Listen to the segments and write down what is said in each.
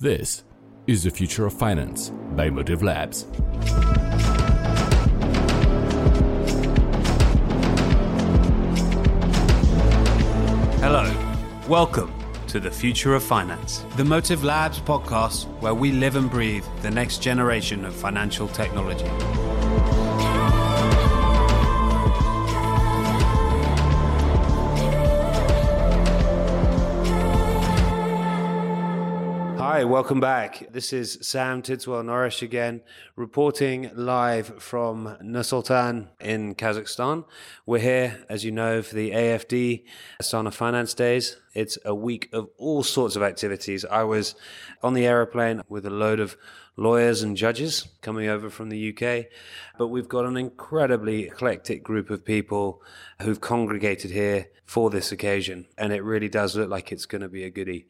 This is the future of finance by Motive Labs. Hello, welcome to the future of finance, the Motive Labs podcast where we live and breathe the next generation of financial technology. Hi, welcome back. This is Sam Tidswell Norris again, reporting live from Nursultan in Kazakhstan. We're here, as you know, for the AFD Astana Finance Days. It's a week of all sorts of activities. I was on the aeroplane with a load of lawyers and judges coming over from the UK. But we've got an incredibly eclectic group of people who've congregated here for this occasion. And it really does look like it's going to be a goodie.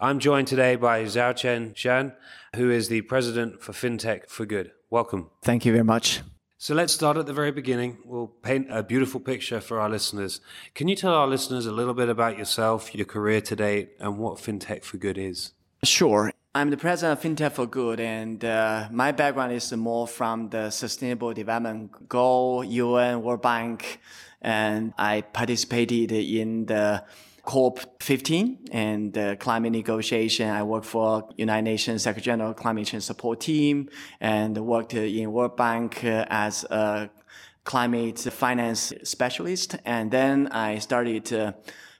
I'm joined today by Zhao Xiaochen Shan, who is the president for FinTech for Good. Welcome. Thank you very much. So let's start at the very beginning. We'll paint a beautiful picture for our listeners. Can you tell our listeners a little bit about yourself, your career to date, and what FinTech for Good is? Sure. I'm the president of FinTech for Good, and uh, my background is more from the Sustainable Development Goal, UN, World Bank, and I participated in the COP 15 and the climate negotiation. I work for United Nations Secretary General Climate Change Support Team and worked in World Bank as a climate finance specialist. And then I started uh,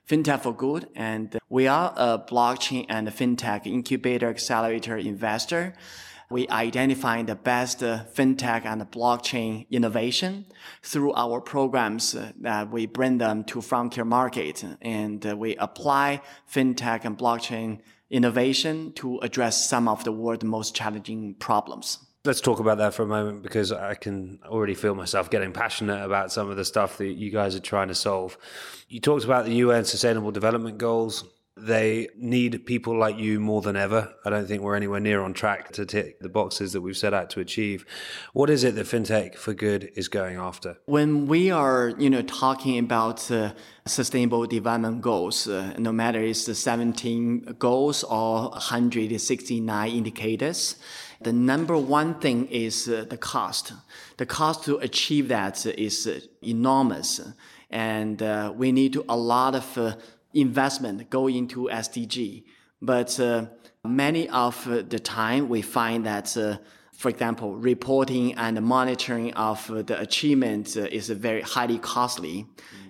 FinTech for Good, and we are a blockchain and fintech incubator accelerator investor. We identify the best fintech and blockchain innovation through our programs that we bring them to frontier market, and we apply fintech and blockchain innovation to address some of the world's most challenging problems. Let's talk about that for a moment because I can already feel myself getting passionate about some of the stuff that you guys are trying to solve. You talked about the UN Sustainable Development Goals. They need people like you more than ever. I don't think we're anywhere near on track to tick the boxes that we've set out to achieve. What is it that FinTech for Good is going after? When we are, you know, talking about uh, sustainable development goals, uh, no matter it's the 17 goals or 169 indicators, the number one thing is uh, the cost. The cost to achieve that is uh, enormous. And uh, we need to a lot of uh, investment go into SDG. But uh, many of the time we find that uh, for example, reporting and monitoring of the achievement is very highly costly.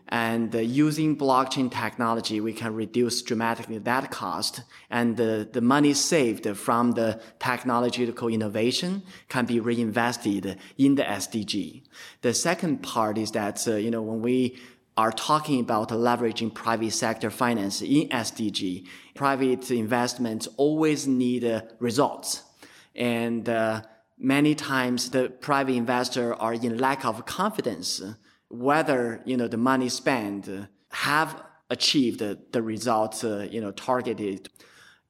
And using blockchain technology, we can reduce dramatically that cost. And the, the money saved from the technological innovation can be reinvested in the SDG. The second part is that, uh, you know, when we are talking about leveraging private sector finance in SDG, private investments always need uh, results. And uh, many times the private investor are in lack of confidence whether you know the money spent have achieved the results uh, you know targeted.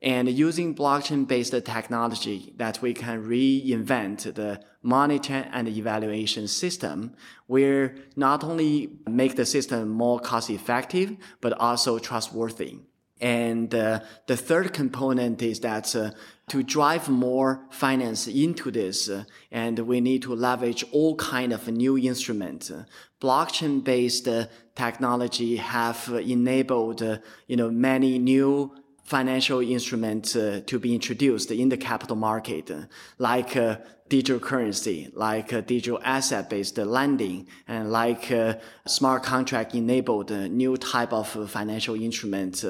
And using blockchain based technology that we can reinvent the monitor and evaluation system where not only make the system more cost effective but also trustworthy and uh, the third component is that uh, to drive more finance into this, uh, and we need to leverage all kind of new instruments. Blockchain-based uh, technology have enabled, uh, you know, many new financial instruments uh, to be introduced in the capital market, like digital currency, like uh, digital asset-based lending, and like smart contract-enabled new type of financial instruments.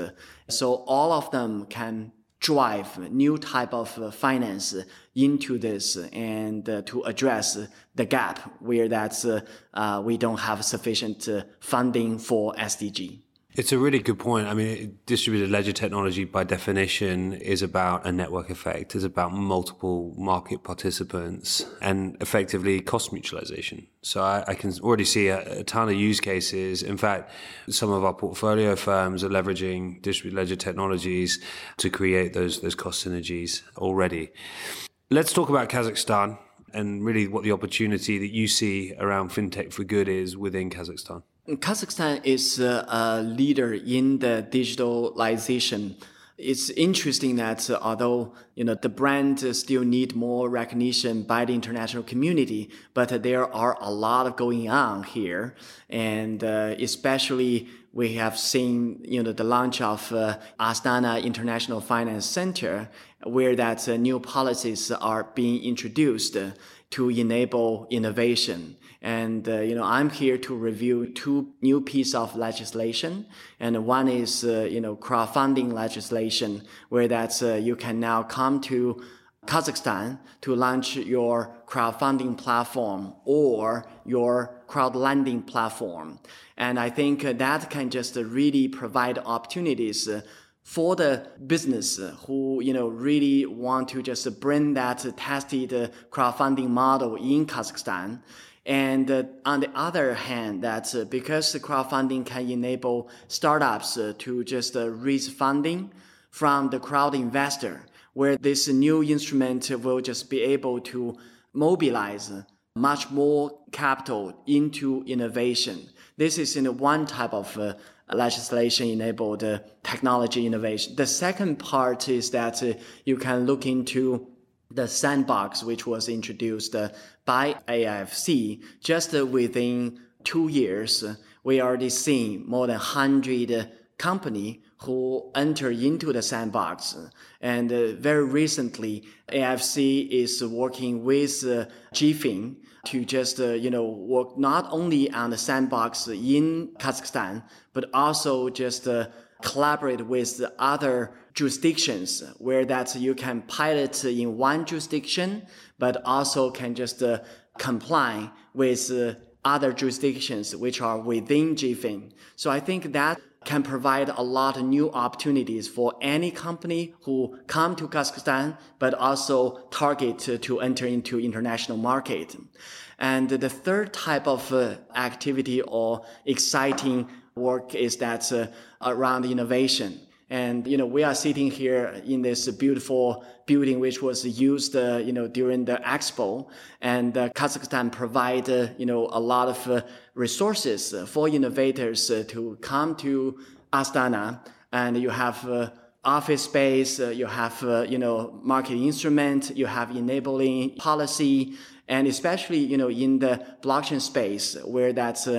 so all of them can drive new type of finance into this and uh, to address the gap where that's uh, we don't have sufficient funding for SDG. It's a really good point. I mean, distributed ledger technology, by definition, is about a network effect. It's about multiple market participants and effectively cost mutualization. So I, I can already see a, a, ton of use cases. In fact, some of our portfolio firms are leveraging distributed ledger technologies to create those those cost synergies already. Let's talk about Kazakhstan and really what the opportunity that you see around fintech for good is within Kazakhstan. Kazakhstan is a leader in the digitalization. It's interesting that uh, although you know the brand still need more recognition by the international community, but there are a lot of going on here, and uh, especially we have seen you know the launch of uh, Astana International Finance Center, where that uh, new policies are being introduced to enable innovation. And, uh, you know, I'm here to review two new pieces of legislation. And one is, uh, you know, crowdfunding legislation, where that's, uh, you can now come to Kazakhstan to launch your crowdfunding platform or your crowd lending platform. And I think that can just really provide opportunities for the business who you know really want to just bring that tested crowdfunding model in Kazakhstan. And uh, on the other hand, that uh, because crowdfunding can enable startups uh, to just uh, raise funding from the crowd investor, where this new instrument will just be able to mobilize much more capital into innovation. This is in one type of uh, legislation enabled uh, technology innovation. The second part is that uh, you can look into the sandbox, which was introduced uh, by AIFC just within two years. We already seen more than 100 company who enter into the sandbox. And uh, very recently, AFC is working with uh, GFIN to just, uh, you know, work not only on the sandbox in Kazakhstan, but also just uh, collaborate with other jurisdictions where that you can pilot in one jurisdiction, but also can just uh, comply with uh, other jurisdictions which are within GFIN. So I think that can provide a lot of new opportunities for any company who come to Kazakhstan, but also target to, enter into international market. And the third type of uh, activity or exciting work is that uh, around innovation. And, you know, we are sitting here in this beautiful building, which was used, uh, you know, during the expo. And uh, Kazakhstan provide, uh, you know, a lot of uh, resources uh, for innovators uh, to come to Astana. And you have office space, you have, you know, market instrument, you have enabling policy, and especially, you know, in the blockchain space where that's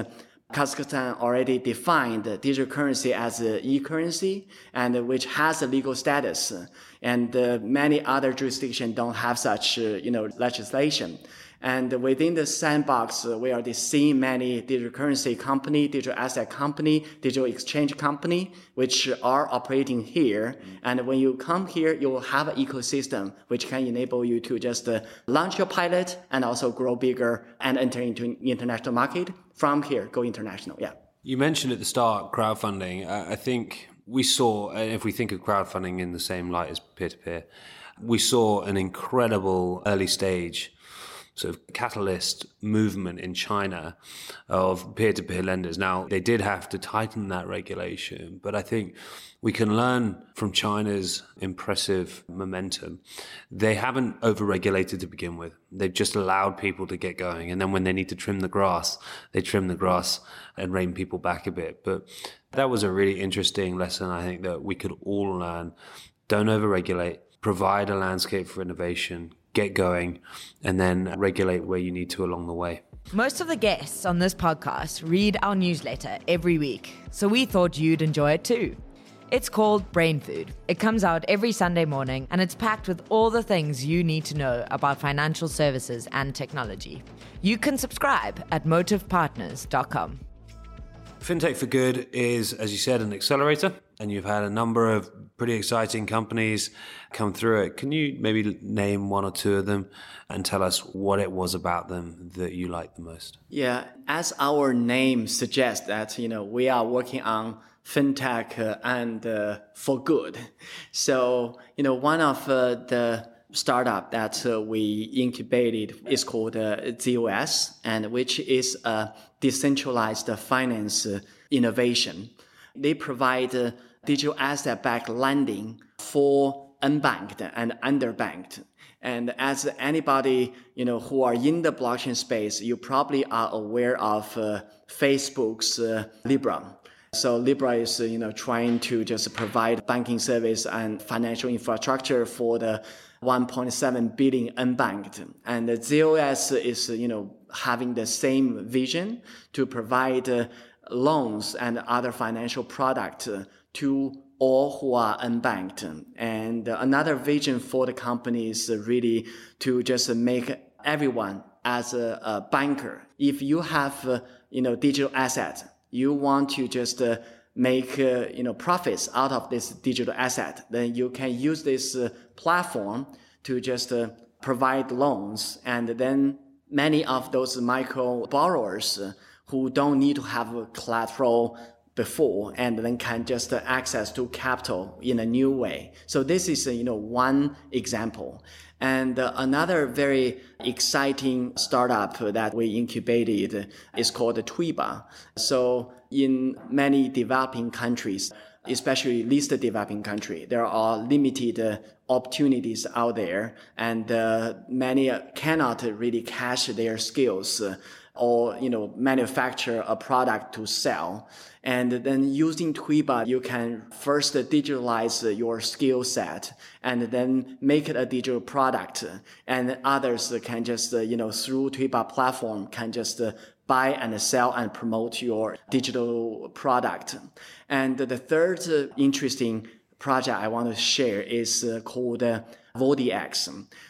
Kazakhstan already defined digital currency as e-currency and which has a legal status. And uh, many other jurisdictions don't have such, uh, you know, legislation. And within the sandbox, uh, we already seeing many digital currency company, digital asset company, digital exchange company, which are operating here. And when you come here, you will have an ecosystem which can enable you to just launch your pilot and also grow bigger and enter into international market from here, go international. Yeah. You mentioned at the start crowdfunding. I think we saw, if we think of crowdfunding in the same light as peer to peer, we saw an incredible early stage sort of catalyst movement in China of peer to peer lenders. Now, they did have to tighten that regulation, but I think we can learn from China's impressive momentum. They haven't overregulated to begin with. They've just allowed people to get going. And then when they need to trim the grass, they trim the grass and rein people back a bit. But that was a really interesting lesson, I think, that we could all learn. Don't overregulate, provide a landscape for innovation, get going, and then regulate where you need to along the way. Most of the guests on this podcast read our newsletter every week, so we thought you'd enjoy it too. It's called Brain Food. It comes out every Sunday morning and it's packed with all the things you need to know about financial services and technology. You can subscribe at motivepartners.com. FinTech for Good is, as you said, an accelerator, and you've had a number of pretty exciting companies come through it. Can you maybe name one or two of them and tell us what it was about them that you liked the most? Yeah, as our name suggests, that you know we are working on fintech uh, and uh, for good. So you know one of uh, the startup that uh, we incubated is called uh, ZOS, and which is a decentralized finance uh, innovation. They provide uh, digital asset-backed lending for unbanked and underbanked. And as anybody, you know, who are in the blockchain space, you probably are aware of uh, Facebook's uh, Libra. So Libra is, you know, trying to just provide banking service and financial infrastructure for the 1.7 billion unbanked. And the ZOS is, you know, having the same vision to provide uh, loans and other financial products to all who are unbanked. And another vision for the company is really to just make everyone as a, a banker. If you have, uh, you know, digital assets, you want to just uh, make, uh, you know, profits out of this digital asset, then you can use this uh, platform to just uh, provide loans. And then many of those micro borrowers uh, who don't need to have collateral before and then can just access to capital in a new way. So this is, you know, one example. And another very exciting startup that we incubated is called Twiba. So in many developing countries, especially least developing country, there are limited opportunities out there and uh, many cannot really cash their skills or you know manufacture a product to sell and then using Twiba, you can first digitalize your skill set and then make it a digital product. And others can just, you know, through Twiba platform can just buy and sell and promote your digital product. And the third interesting project I want to share is called Vodix.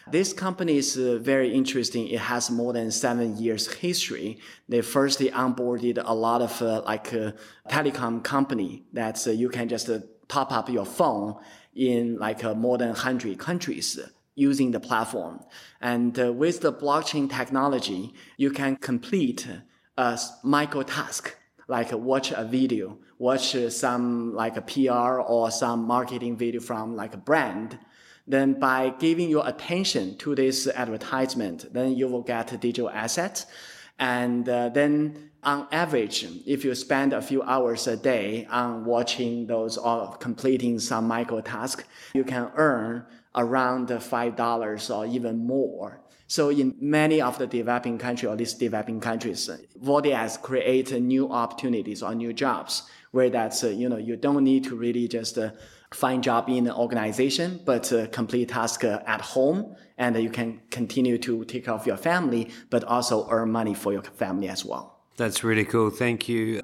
This company is uh, very interesting. It has more than seven years history. They firstly onboarded a lot of uh, like uh, telecom company that uh, you can just uh, top up your phone in like uh, more than 100 countries using the platform. And with the blockchain technology, you can complete a micro task like watch a video, watch some like a PR or some marketing video from like a brand then by giving your attention to this advertisement, then you will get digital assets. And uh, then on average, if you spend a few hours a day on watching those or completing some micro task, you can earn around $5 or even more. So in many of the developing countries, or least developing countries, Vodix create new opportunities or new jobs where that's, uh, you know, you don't need to really just uh, find job in an organization, but uh, complete task uh, at home, and you can continue to take care of your family, but also earn money for your family as well. That's really cool. Thank you.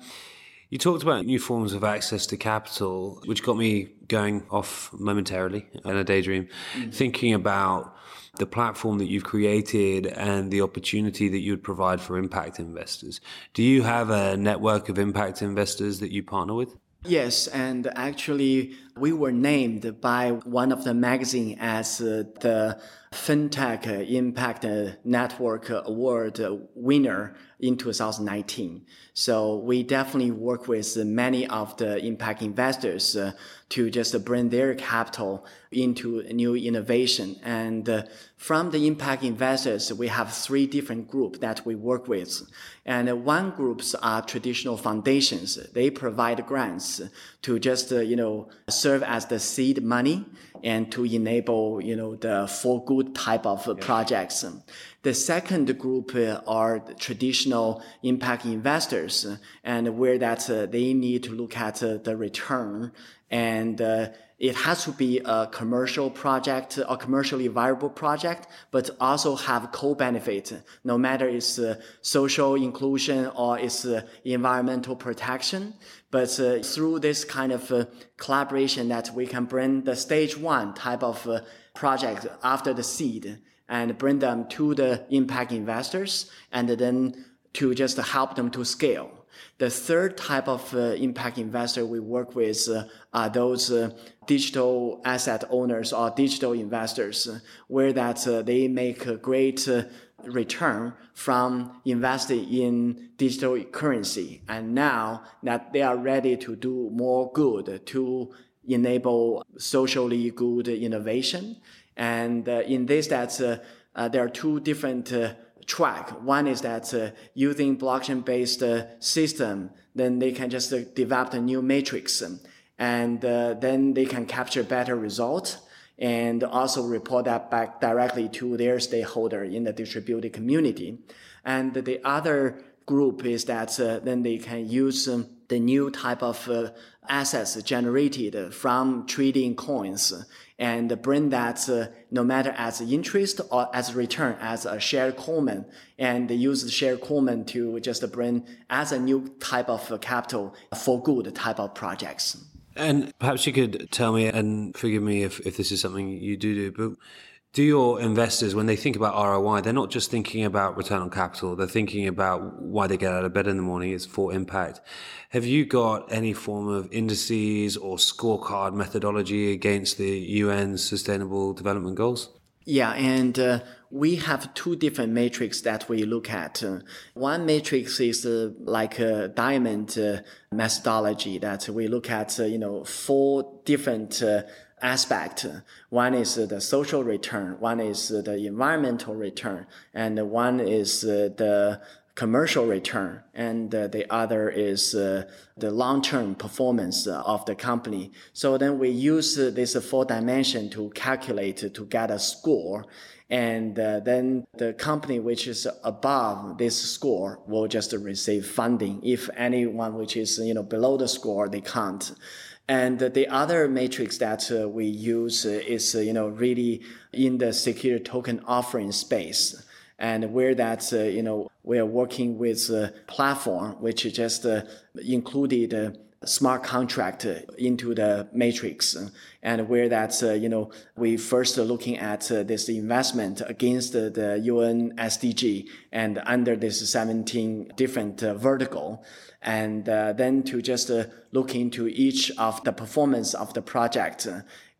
You talked about new forms of access to capital, which got me going off momentarily in a daydream, mm-hmm. thinking about the platform that you've created and the opportunity that you would provide for impact investors. Do you have a network of impact investors that you partner with? Yes, and actually, we were named by one of the magazine as the FinTech Impact Network Award winner in 2019. So we definitely work with many of the impact investors to just bring their capital into new innovation. And from the impact investors, we have three different groups that we work with. And one groups are traditional foundations. They provide grants to just, you know, serve as the seed money and to enable, you know, the for good type of projects. The second group uh, are traditional impact investors, and where that uh, they need to look at uh, the return and uh, it has to be a commercial project or commercially viable project, but also have co-benefit, no matter it's uh, social inclusion or it's uh, environmental protection. But uh, through this kind of uh, collaboration that we can bring the stage one type of uh, project after the seed and bring them to the impact investors and then to just help them to scale. The third type of uh, impact investor we work with uh, are those uh, digital asset owners or digital investors, where that uh, they make a great uh, return from investing in digital currency. And now that they are ready to do more good to enable socially good innovation. And in this, that's, there are two different track. One is that uh, using blockchain-based uh, system, then they can just uh, develop a new matrix, and uh, then they can capture better results and also report that back directly to their stakeholder in the distributed community. And the other group is that uh, then they can use um, the new type of uh, assets generated from trading coins and bring that uh, no matter as interest or as return as a shared common and use the shared common to just bring as a new type of capital for good type of projects. And perhaps you could tell me, and forgive me if, if this is something you do do, but do your investors, when they think about ROI, they're not just thinking about return on capital, they're thinking about why they get out of bed in the morning, it's for impact. Have you got any form of indices or scorecard methodology against the UN Sustainable Development Goals? Yeah, and uh, we have two different metrics that we look at. Uh, one matrix is uh, like a diamond uh, methodology that we look at, uh, you know, four different uh, aspect. One is the social return, one is the environmental return, and one is the commercial return, and the other is the long-term performance of the company. So then we use this four dimension to calculate to get a score. And uh, then the company which is above this score will just receive funding. If anyone which is you know below the score, they can't. And the other matrix that uh, we use is, uh, you know, really in the secure token offering space. And where that, uh, you know, we are working with a platform which just included smart contract into the matrix and where that's uh, you know we first looking at uh, this investment against the, UN SDG and under this 17 different uh, vertical and uh, then to just uh, look into each of the performance of the project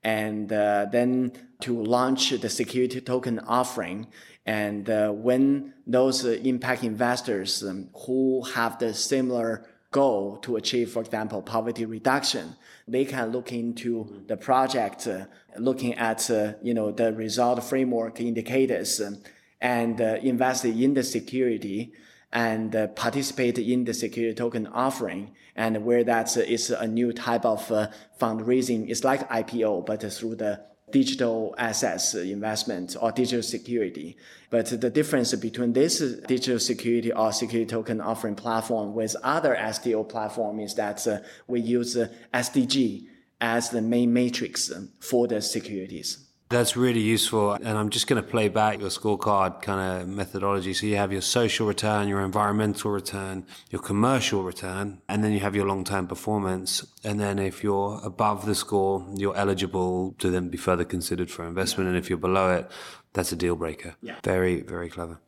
and uh, then to launch the security token offering. And uh, when those uh, impact investors um, who have the similar goal to achieve, for example, poverty reduction, they can look into the project, uh, looking at you know the result framework indicators, um, and invest in the security and uh, participate in the security token offering and where that is a new type of uh, fundraising. It's like IPO, but through the digital assets investment or digital security. But the difference between this digital security or security token offering platform with other STO platform is that uh, we use uh, SDG as the main matrix for the securities. That's really useful. And I'm just going to play back your scorecard kind of methodology. So you have your social return, your environmental return, your commercial return, and then you have your long term performance. And then if you're above the score, you're eligible to then be further considered for investment. And if you're below it, that's a deal breaker. Yeah. Very, very clever.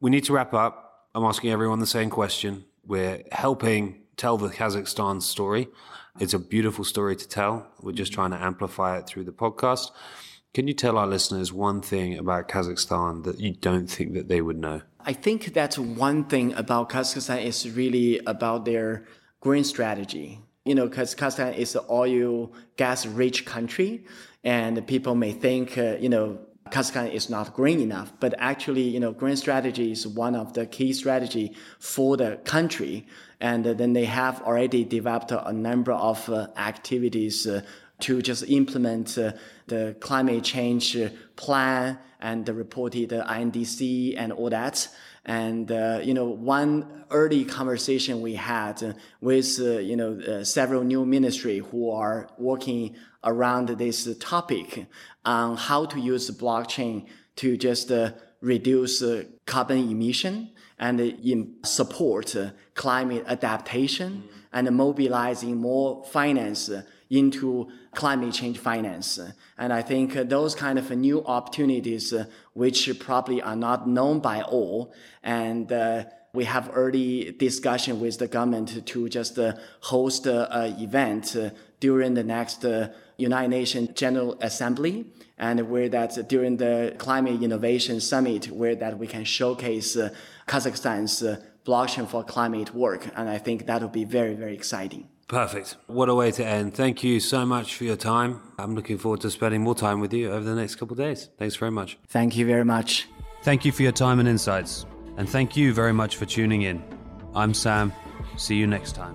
We need to wrap up. I'm asking everyone the same question. We're helping tell the Kazakhstan story. It's a beautiful story to tell. We're just mm-hmm. trying to amplify it through the podcast. Can you tell our listeners one thing about Kazakhstan that you don't think that they would know? I think that one thing about Kazakhstan is really about their green strategy. You know, because Kazakhstan is an oil gas rich country, and people may think, uh, you know, Kazakhstan is not green enough, but actually, you know, green strategy is one of the key strategy for the country. And then they have already developed a number of uh, activities uh, to just implement uh, the climate change plan and the reported INDC and all that. And uh, you know, one early conversation we had with uh, you know uh, several new ministry who are working around this topic on how to use blockchain to just uh, reduce uh, carbon emission and support climate adaptation and mobilizing more finance into climate change finance. And I think those kind of new opportunities, uh, which probably are not known by all, and uh, we have early discussion with the government to just uh, host an event during the next United Nations General Assembly and where that during the climate innovation summit where that we can showcase Kazakhstan's blockchain for climate work and I think that will be very very exciting. Perfect. What a way to end. Thank you so much for your time. I'm looking forward to spending more time with you over the next couple of days. Thanks very much. Thank you very much. Thank you for your time and insights. And thank you very much for tuning in. I'm Sam. See you next time.